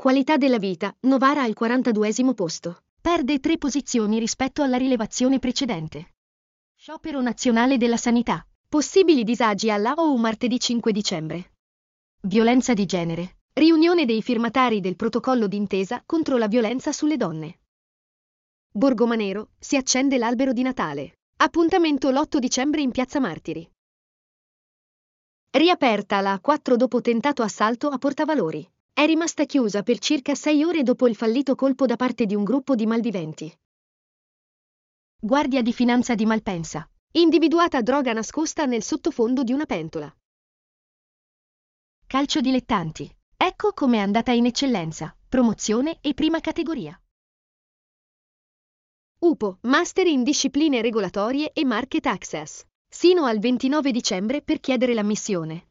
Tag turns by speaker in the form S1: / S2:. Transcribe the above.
S1: Qualità della vita, Novara al 42 posto. Perde tre posizioni rispetto alla rilevazione precedente. Sciopero nazionale della sanità. Possibili disagi alla OU martedì 5 dicembre. Violenza di genere. Riunione dei firmatari del protocollo d'intesa contro la violenza sulle donne. Borgomanero, si accende l'albero di Natale. Appuntamento l'8 dicembre in Piazza Martiri. Riaperta la 4 dopo tentato assalto a Portavalori. È rimasta chiusa per circa 6 ore dopo il fallito colpo da parte di un gruppo di malviventi. Guardia di Finanza di Malpensa. Individuata droga nascosta nel sottofondo di una pentola. Calcio dilettanti. Ecco come è andata in eccellenza, promozione e prima categoria. UPO, Master in Discipline Regolatorie e Market Access. Sino al 29 dicembre per chiedere l'ammissione.